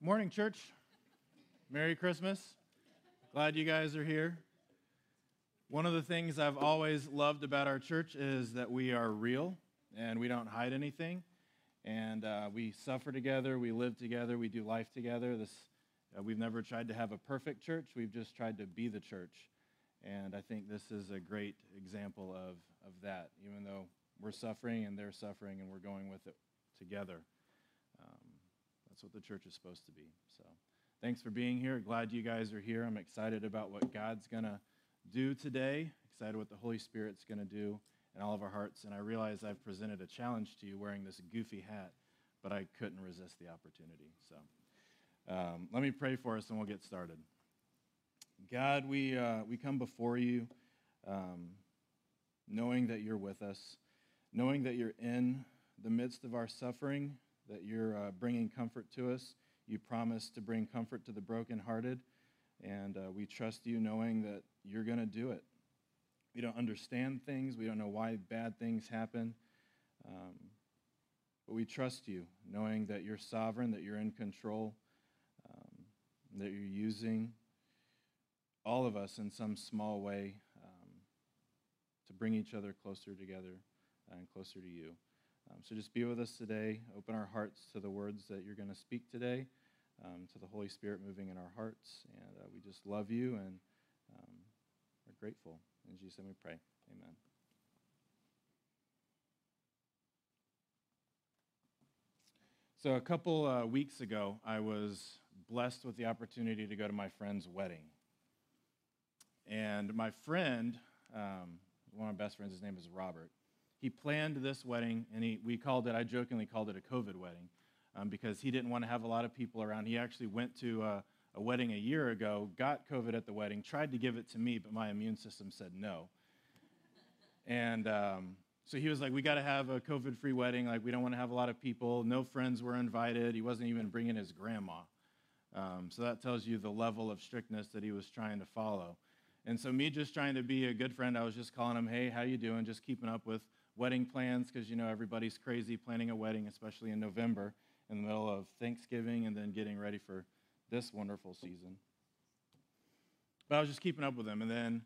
Morning, church. Merry Christmas. Glad you guys are here. One of the things I've always loved about our church is that we are real and we don't hide anything. And uh, we suffer together, we live together, we do life together. This, uh, we've never tried to have a perfect church, we've just tried to be the church. And I think this is a great example of, of that, even though we're suffering and they're suffering and we're going with it together. That's what the church is supposed to be. So thanks for being here. Glad you guys are here. I'm excited about what God's going to do today, excited what the Holy Spirit's going to do in all of our hearts. And I realize I've presented a challenge to you wearing this goofy hat, but I couldn't resist the opportunity. So um, let me pray for us and we'll get started. God, we, uh, we come before you um, knowing that you're with us, knowing that you're in the midst of our suffering that you're uh, bringing comfort to us. You promise to bring comfort to the brokenhearted, and uh, we trust you knowing that you're going to do it. We don't understand things, we don't know why bad things happen, um, but we trust you knowing that you're sovereign, that you're in control, um, that you're using all of us in some small way um, to bring each other closer together and closer to you. Um, so just be with us today. Open our hearts to the words that you're going to speak today, um, to the Holy Spirit moving in our hearts. And uh, we just love you and um, are grateful. In Jesus' name we pray. Amen. So, a couple uh, weeks ago, I was blessed with the opportunity to go to my friend's wedding. And my friend, um, one of my best friends, his name is Robert he planned this wedding, and he, we called it, I jokingly called it a COVID wedding, um, because he didn't want to have a lot of people around. He actually went to a, a wedding a year ago, got COVID at the wedding, tried to give it to me, but my immune system said no. and um, so he was like, We got to have a COVID free wedding. Like, we don't want to have a lot of people. No friends were invited. He wasn't even bringing his grandma. Um, so that tells you the level of strictness that he was trying to follow. And so me just trying to be a good friend, I was just calling him, hey, how you doing? Just keeping up with wedding plans because you know everybody's crazy planning a wedding, especially in November in the middle of Thanksgiving and then getting ready for this wonderful season. But I was just keeping up with him. And then,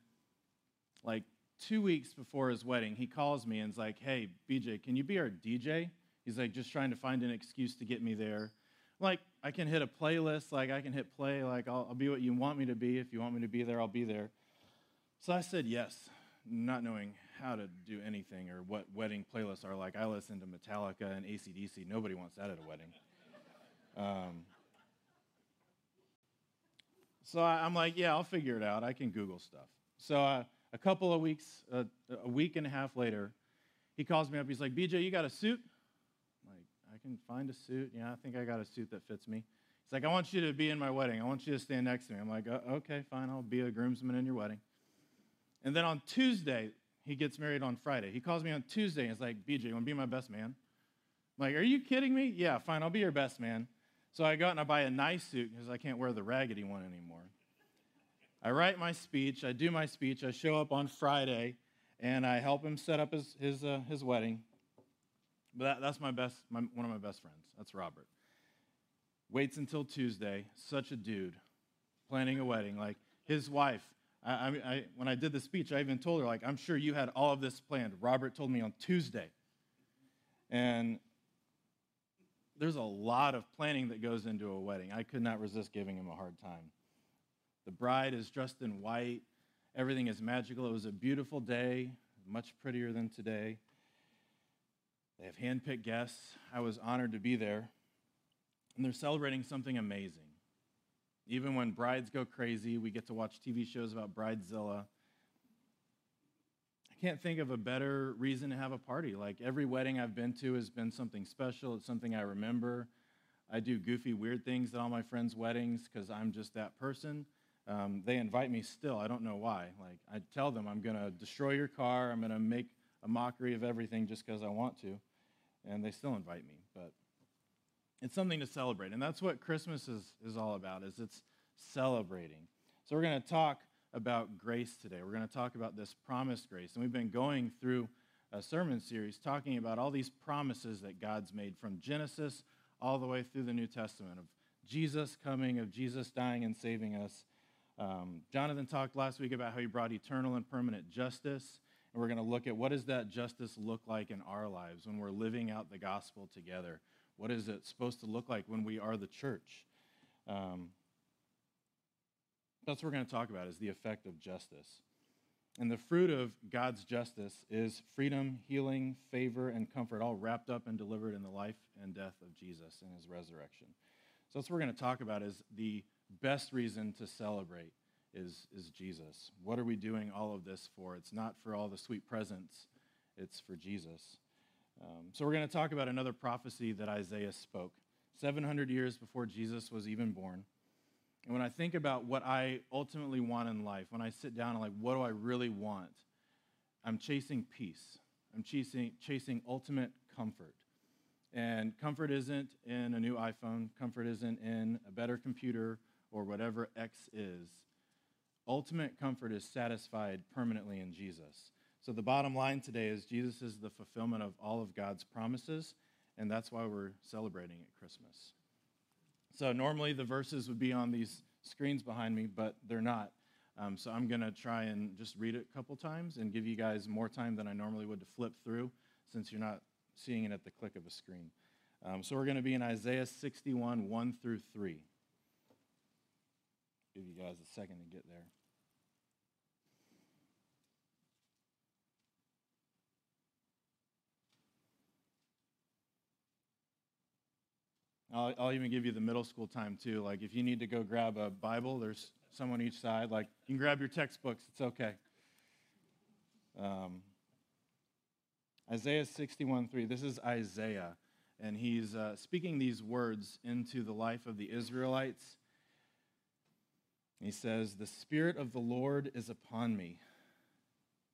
like two weeks before his wedding, he calls me and is like, Hey, BJ, can you be our DJ? He's like, just trying to find an excuse to get me there. Like, I can hit a playlist, like, I can hit play, like, I'll, I'll be what you want me to be. If you want me to be there, I'll be there. So I said yes, not knowing how to do anything or what wedding playlists are like. I listen to Metallica and ACDC. Nobody wants that at a wedding. Um, so I, am like, yeah, I'll figure it out. I can Google stuff. So uh, a couple of weeks, uh, a week and a half later, he calls me up. He's like, BJ, you got a suit? I'm like, I can find a suit. Yeah, I think I got a suit that fits me. He's like, I want you to be in my wedding. I want you to stand next to me. I'm like, uh, okay, fine. I'll be a groomsman in your wedding. And then on Tuesday, he gets married on Friday. He calls me on Tuesday and he's like, BJ, you want to be my best man? I'm like, are you kidding me? Yeah, fine, I'll be your best man. So I go out and I buy a nice suit because I can't wear the raggedy one anymore. I write my speech, I do my speech, I show up on Friday, and I help him set up his, his, uh, his wedding. But that, that's my best, my, one of my best friends. That's Robert. Waits until Tuesday, such a dude, planning a wedding. Like his wife I, I, when I did the speech, I even told her, like, I'm sure you had all of this planned. Robert told me on Tuesday. And there's a lot of planning that goes into a wedding. I could not resist giving him a hard time. The bride is dressed in white, everything is magical. It was a beautiful day, much prettier than today. They have handpicked guests. I was honored to be there. And they're celebrating something amazing. Even when brides go crazy, we get to watch TV shows about Bridezilla. I can't think of a better reason to have a party. Like every wedding I've been to has been something special, it's something I remember. I do goofy, weird things at all my friends' weddings because I'm just that person. Um, they invite me still. I don't know why. Like I tell them I'm going to destroy your car. I'm going to make a mockery of everything just because I want to, and they still invite me. But it's something to celebrate. And that's what Christmas is, is all about, is it's celebrating. So we're going to talk about grace today. We're going to talk about this promised grace. And we've been going through a sermon series talking about all these promises that God's made from Genesis all the way through the New Testament of Jesus coming, of Jesus dying and saving us. Um, Jonathan talked last week about how he brought eternal and permanent justice. And we're going to look at what does that justice look like in our lives when we're living out the gospel together. What is it supposed to look like when we are the church? Um, that's what we're going to talk about is the effect of justice. And the fruit of God's justice is freedom, healing, favor, and comfort, all wrapped up and delivered in the life and death of Jesus and his resurrection. So that's what we're going to talk about is the best reason to celebrate is, is Jesus. What are we doing all of this for? It's not for all the sweet presents, it's for Jesus. Um, so we're going to talk about another prophecy that Isaiah spoke 700 years before Jesus was even born. And when I think about what I ultimately want in life, when I sit down and like, what do I really want? I'm chasing peace. I'm chasing, chasing ultimate comfort. And comfort isn't in a new iPhone, comfort isn't in a better computer or whatever X is. Ultimate comfort is satisfied permanently in Jesus. So the bottom line today is Jesus is the fulfillment of all of God's promises, and that's why we're celebrating at Christmas. So normally the verses would be on these screens behind me, but they're not. Um, so I'm going to try and just read it a couple times and give you guys more time than I normally would to flip through since you're not seeing it at the click of a screen. Um, so we're going to be in Isaiah 61, 1 through 3. Give you guys a second to get there. I'll, I'll even give you the middle school time too. Like if you need to go grab a Bible, there's someone each side. Like you can grab your textbooks, it's okay. Um, Isaiah 61 3. This is Isaiah, and he's uh, speaking these words into the life of the Israelites. He says, The Spirit of the Lord is upon me,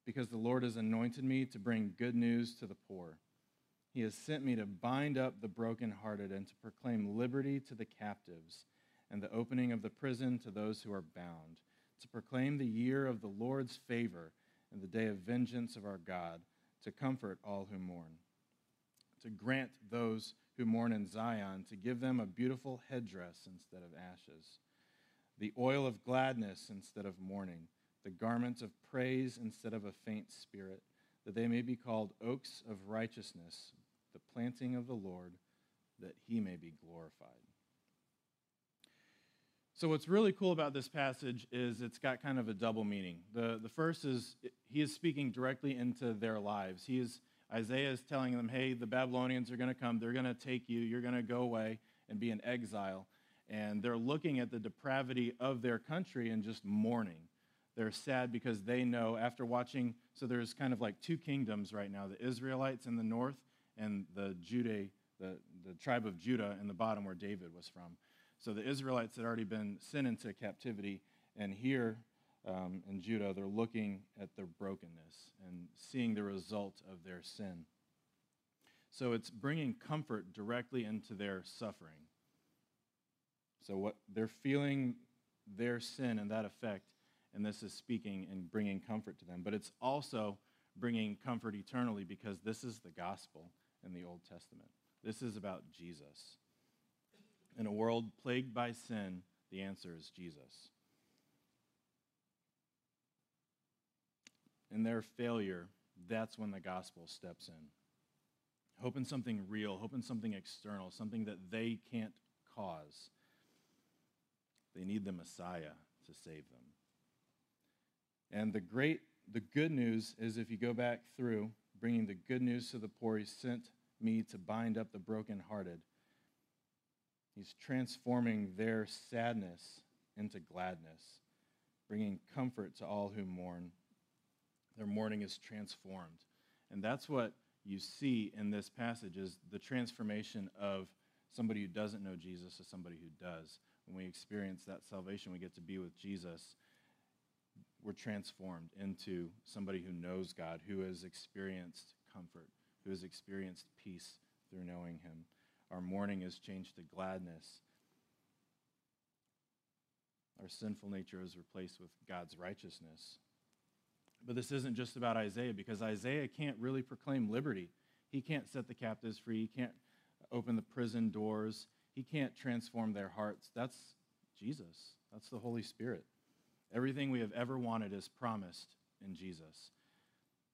because the Lord has anointed me to bring good news to the poor. He has sent me to bind up the brokenhearted and to proclaim liberty to the captives and the opening of the prison to those who are bound, to proclaim the year of the Lord's favor and the day of vengeance of our God, to comfort all who mourn, to grant those who mourn in Zion, to give them a beautiful headdress instead of ashes, the oil of gladness instead of mourning, the garment of praise instead of a faint spirit, that they may be called oaks of righteousness planting of the Lord, that he may be glorified. So, what's really cool about this passage is it's got kind of a double meaning. The, the first is he is speaking directly into their lives. He is, Isaiah is telling them, hey, the Babylonians are going to come, they're going to take you, you're going to go away and be in exile. And they're looking at the depravity of their country and just mourning. They're sad because they know after watching, so there's kind of like two kingdoms right now the Israelites in the north and the Judah, the, the tribe of Judah in the bottom where David was from. So the Israelites had already been sent into captivity, and here um, in Judah, they're looking at their brokenness and seeing the result of their sin. So it's bringing comfort directly into their suffering. So what they're feeling their sin and that effect, and this is speaking and bringing comfort to them. But it's also bringing comfort eternally because this is the gospel in the Old Testament. This is about Jesus. In a world plagued by sin, the answer is Jesus. In their failure, that's when the gospel steps in. Hoping something real, hoping something external, something that they can't cause. They need the Messiah to save them. And the great, the good news is if you go back through bringing the good news to the poor. He sent me to bind up the brokenhearted. He's transforming their sadness into gladness, bringing comfort to all who mourn. Their mourning is transformed. And that's what you see in this passage is the transformation of somebody who doesn't know Jesus to somebody who does. When we experience that salvation, we get to be with Jesus we're transformed into somebody who knows God, who has experienced comfort, who has experienced peace through knowing Him. Our mourning is changed to gladness. Our sinful nature is replaced with God's righteousness. But this isn't just about Isaiah because Isaiah can't really proclaim liberty. He can't set the captives free. He can't open the prison doors. He can't transform their hearts. That's Jesus, that's the Holy Spirit. Everything we have ever wanted is promised in Jesus.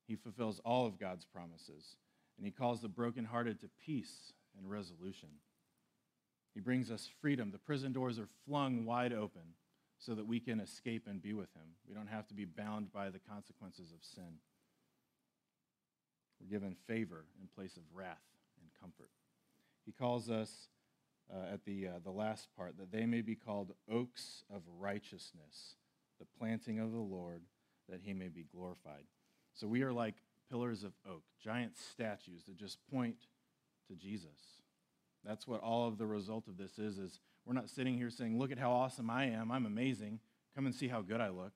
He fulfills all of God's promises, and He calls the brokenhearted to peace and resolution. He brings us freedom. The prison doors are flung wide open so that we can escape and be with Him. We don't have to be bound by the consequences of sin. We're given favor in place of wrath and comfort. He calls us uh, at the, uh, the last part that they may be called oaks of righteousness, the planting of the Lord, that he may be glorified. So we are like pillars of oak, giant statues that just point to Jesus. That's what all of the result of this is is we're not sitting here saying, "Look at how awesome I am. I'm amazing. Come and see how good I look."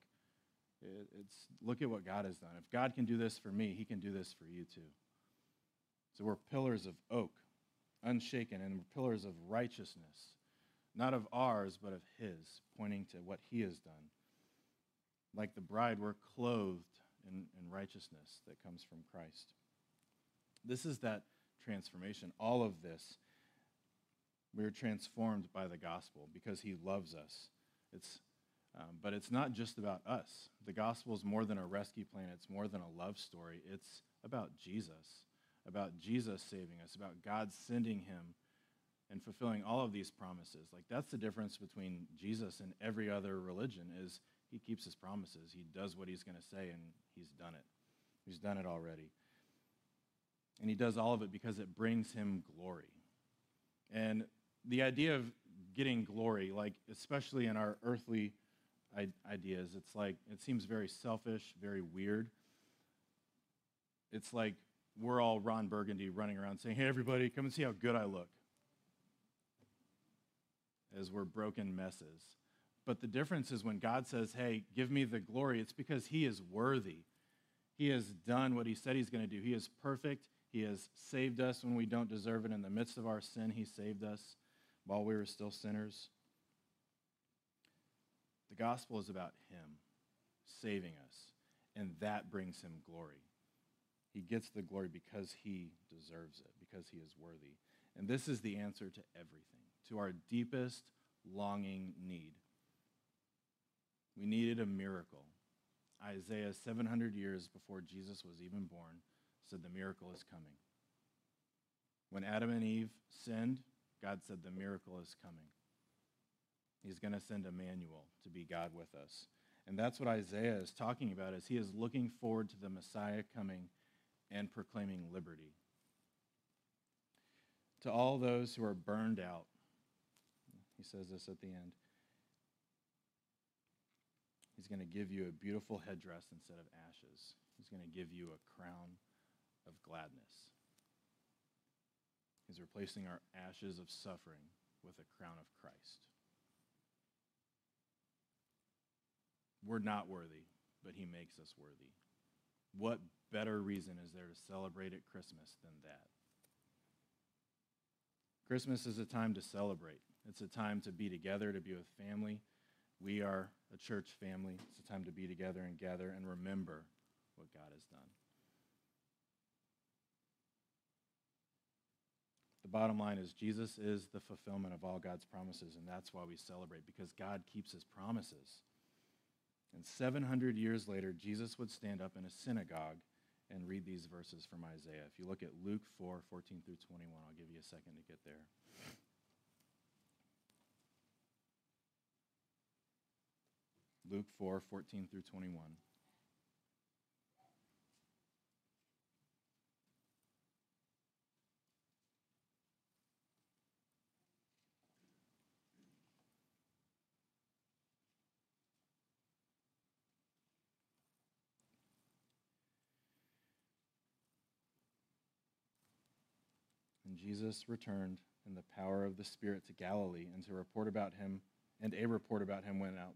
It's look at what God has done. If God can do this for me, he can do this for you too. So we're pillars of oak, unshaken, and pillars of righteousness, not of ours, but of his, pointing to what he has done. Like the bride, we're clothed in, in righteousness that comes from Christ. This is that transformation. All of this, we're transformed by the gospel because he loves us. It's, um, but it's not just about us. The gospel is more than a rescue plan, it's more than a love story. It's about Jesus, about Jesus saving us, about God sending him and fulfilling all of these promises. Like that's the difference between Jesus and every other religion is he keeps his promises. He does what he's going to say, and he's done it. He's done it already. And he does all of it because it brings him glory. And the idea of getting glory, like especially in our earthly ideas, it's like it seems very selfish, very weird. It's like we're all Ron Burgundy running around saying, Hey, everybody, come and see how good I look. As we're broken messes. But the difference is when God says, Hey, give me the glory, it's because He is worthy. He has done what He said He's going to do. He is perfect. He has saved us when we don't deserve it. In the midst of our sin, He saved us while we were still sinners. The gospel is about Him saving us, and that brings Him glory. He gets the glory because He deserves it, because He is worthy. And this is the answer to everything, to our deepest longing need. We needed a miracle. Isaiah, 700 years before Jesus was even born, said the miracle is coming. When Adam and Eve sinned, God said the miracle is coming. He's going to send Emmanuel to be God with us. And that's what Isaiah is talking about as he is looking forward to the Messiah coming and proclaiming liberty. To all those who are burned out, he says this at the end. He's going to give you a beautiful headdress instead of ashes. He's going to give you a crown of gladness. He's replacing our ashes of suffering with a crown of Christ. We're not worthy, but He makes us worthy. What better reason is there to celebrate at Christmas than that? Christmas is a time to celebrate. It's a time to be together, to be with family, we are a church family. It's a time to be together and gather and remember what God has done. The bottom line is Jesus is the fulfillment of all God's promises, and that's why we celebrate, because God keeps his promises. And 700 years later, Jesus would stand up in a synagogue and read these verses from Isaiah. If you look at Luke 4 14 through 21, I'll give you a second to get there. Luke 4 14 through 21. And Jesus returned in the power of the Spirit to Galilee, and to report about him, and a report about him went out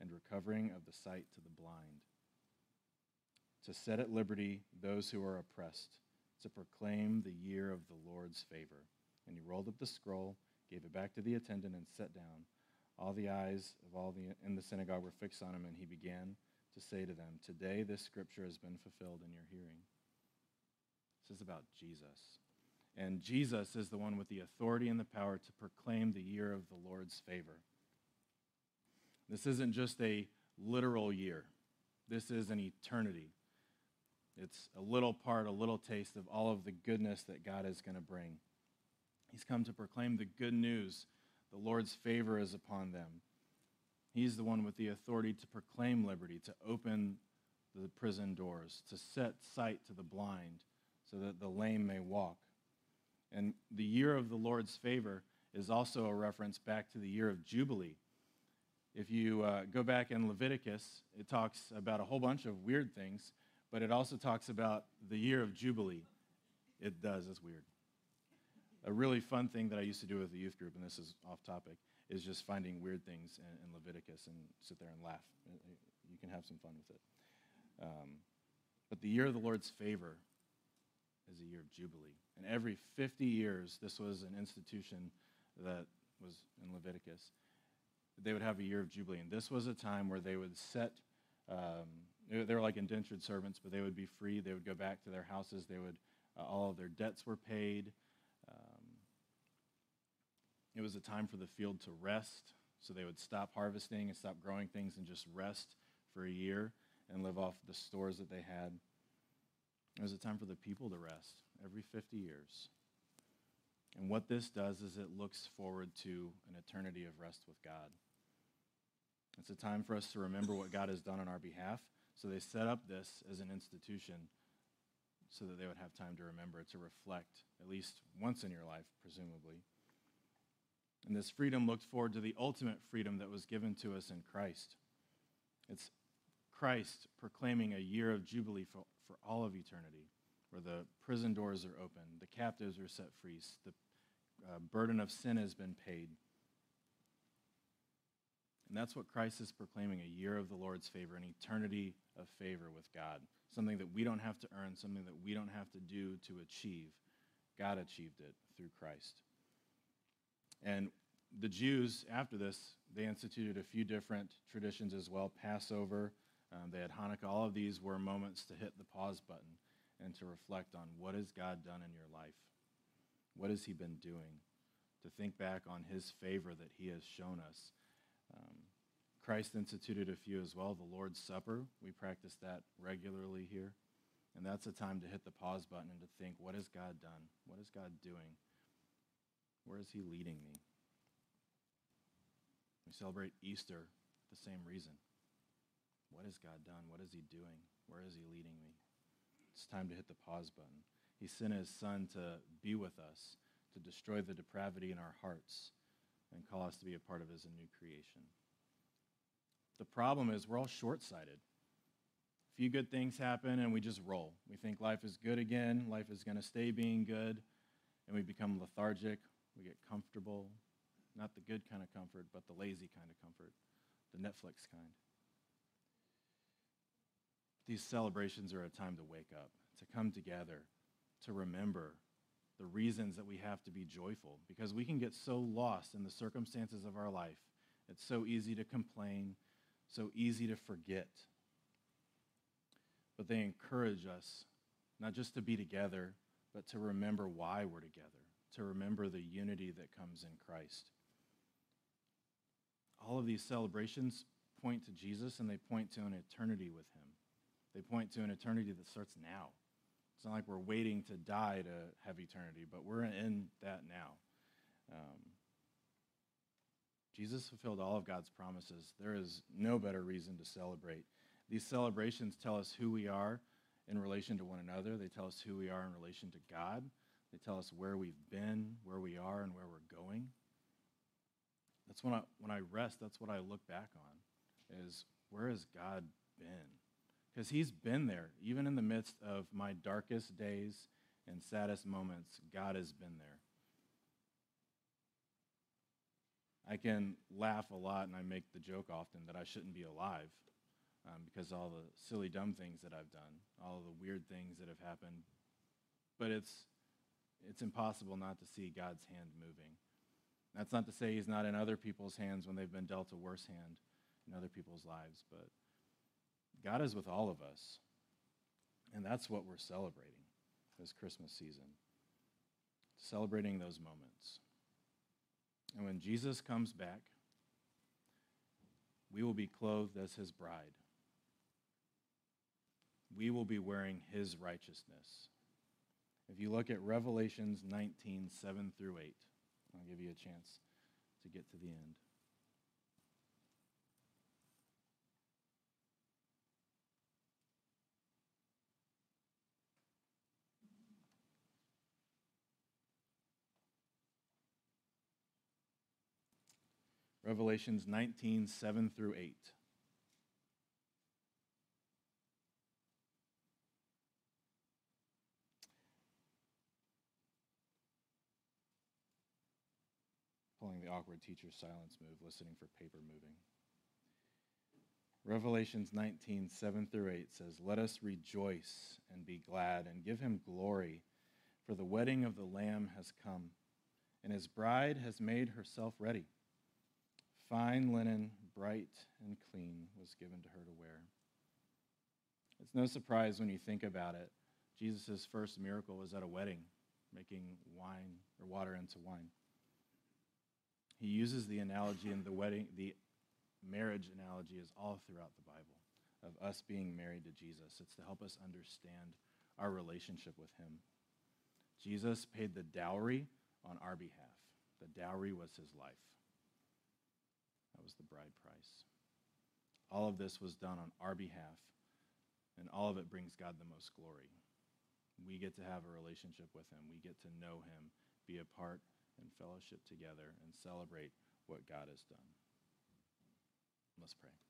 and recovering of the sight to the blind, to set at liberty those who are oppressed, to proclaim the year of the Lord's favor. And he rolled up the scroll, gave it back to the attendant, and sat down. All the eyes of all the, in the synagogue were fixed on him, and he began to say to them, Today this scripture has been fulfilled in your hearing. This is about Jesus. And Jesus is the one with the authority and the power to proclaim the year of the Lord's favor. This isn't just a literal year, this is an eternity. It's a little part, a little taste of all of the goodness that God is going to bring. He's come to proclaim the good news. The Lord's favor is upon them. He's the one with the authority to proclaim liberty, to open the prison doors, to set sight to the blind so that the lame may walk. And the year of the Lord's favor is also a reference back to the year of Jubilee. If you uh, go back in Leviticus, it talks about a whole bunch of weird things, but it also talks about the year of Jubilee. It does, it's weird. A really fun thing that I used to do with the youth group, and this is off topic, is just finding weird things in, in Leviticus and sit there and laugh. You can have some fun with it. Um, but the year of the Lord's favor is a year of Jubilee. And every 50 years, this was an institution that was in Leviticus. They would have a year of Jubilee. And this was a time where they would set, um, they were like indentured servants, but they would be free. They would go back to their houses. They would, uh, all of their debts were paid. Um, it was a time for the field to rest. So they would stop harvesting and stop growing things and just rest for a year and live off the stores that they had. It was a time for the people to rest every 50 years. And what this does is it looks forward to an eternity of rest with God. It's a time for us to remember what God has done on our behalf. So they set up this as an institution so that they would have time to remember, to reflect, at least once in your life, presumably. And this freedom looked forward to the ultimate freedom that was given to us in Christ. It's Christ proclaiming a year of jubilee for, for all of eternity, where the prison doors are open, the captives are set free, the uh, burden of sin has been paid. And that's what Christ is proclaiming a year of the Lord's favor, an eternity of favor with God. Something that we don't have to earn, something that we don't have to do to achieve. God achieved it through Christ. And the Jews, after this, they instituted a few different traditions as well Passover, um, they had Hanukkah. All of these were moments to hit the pause button and to reflect on what has God done in your life? What has He been doing? To think back on His favor that He has shown us. Um, Christ instituted a few as well. The Lord's Supper, we practice that regularly here. And that's a time to hit the pause button and to think, what has God done? What is God doing? Where is He leading me? We celebrate Easter for the same reason. What has God done? What is He doing? Where is He leading me? It's time to hit the pause button. He sent His Son to be with us, to destroy the depravity in our hearts, and call us to be a part of as a new creation. The problem is we're all short sighted. A few good things happen and we just roll. We think life is good again, life is going to stay being good, and we become lethargic. We get comfortable. Not the good kind of comfort, but the lazy kind of comfort, the Netflix kind. These celebrations are a time to wake up, to come together, to remember the reasons that we have to be joyful because we can get so lost in the circumstances of our life. It's so easy to complain, so easy to forget. But they encourage us not just to be together, but to remember why we're together, to remember the unity that comes in Christ. All of these celebrations point to Jesus and they point to an eternity with him. They point to an eternity that starts now. It's not like we're waiting to die to have eternity, but we're in that now. Um, Jesus fulfilled all of God's promises. There is no better reason to celebrate. These celebrations tell us who we are in relation to one another, they tell us who we are in relation to God, they tell us where we've been, where we are, and where we're going. That's when I, when I rest, that's what I look back on, is where has God been? Because he's been there. Even in the midst of my darkest days and saddest moments, God has been there. I can laugh a lot and I make the joke often that I shouldn't be alive um, because all the silly, dumb things that I've done, all the weird things that have happened. But it's, it's impossible not to see God's hand moving. That's not to say He's not in other people's hands when they've been dealt a worse hand in other people's lives, but God is with all of us. And that's what we're celebrating this Christmas season. Celebrating those moments. And when Jesus comes back, we will be clothed as his bride. We will be wearing his righteousness. If you look at Revelations 19, 7 through 8, I'll give you a chance to get to the end. Revelations 19, 7 through 8. Pulling the awkward teacher silence move, listening for paper moving. Revelations 19, 7 through 8 says, Let us rejoice and be glad and give him glory, for the wedding of the Lamb has come, and his bride has made herself ready. Fine linen, bright and clean, was given to her to wear. It's no surprise when you think about it. Jesus' first miracle was at a wedding, making wine or water into wine. He uses the analogy in the wedding, the marriage analogy is all throughout the Bible of us being married to Jesus. It's to help us understand our relationship with Him. Jesus paid the dowry on our behalf. The dowry was His life. That was the bride price. All of this was done on our behalf, and all of it brings God the most glory. We get to have a relationship with Him, we get to know Him, be a part and fellowship together, and celebrate what God has done. Let's pray.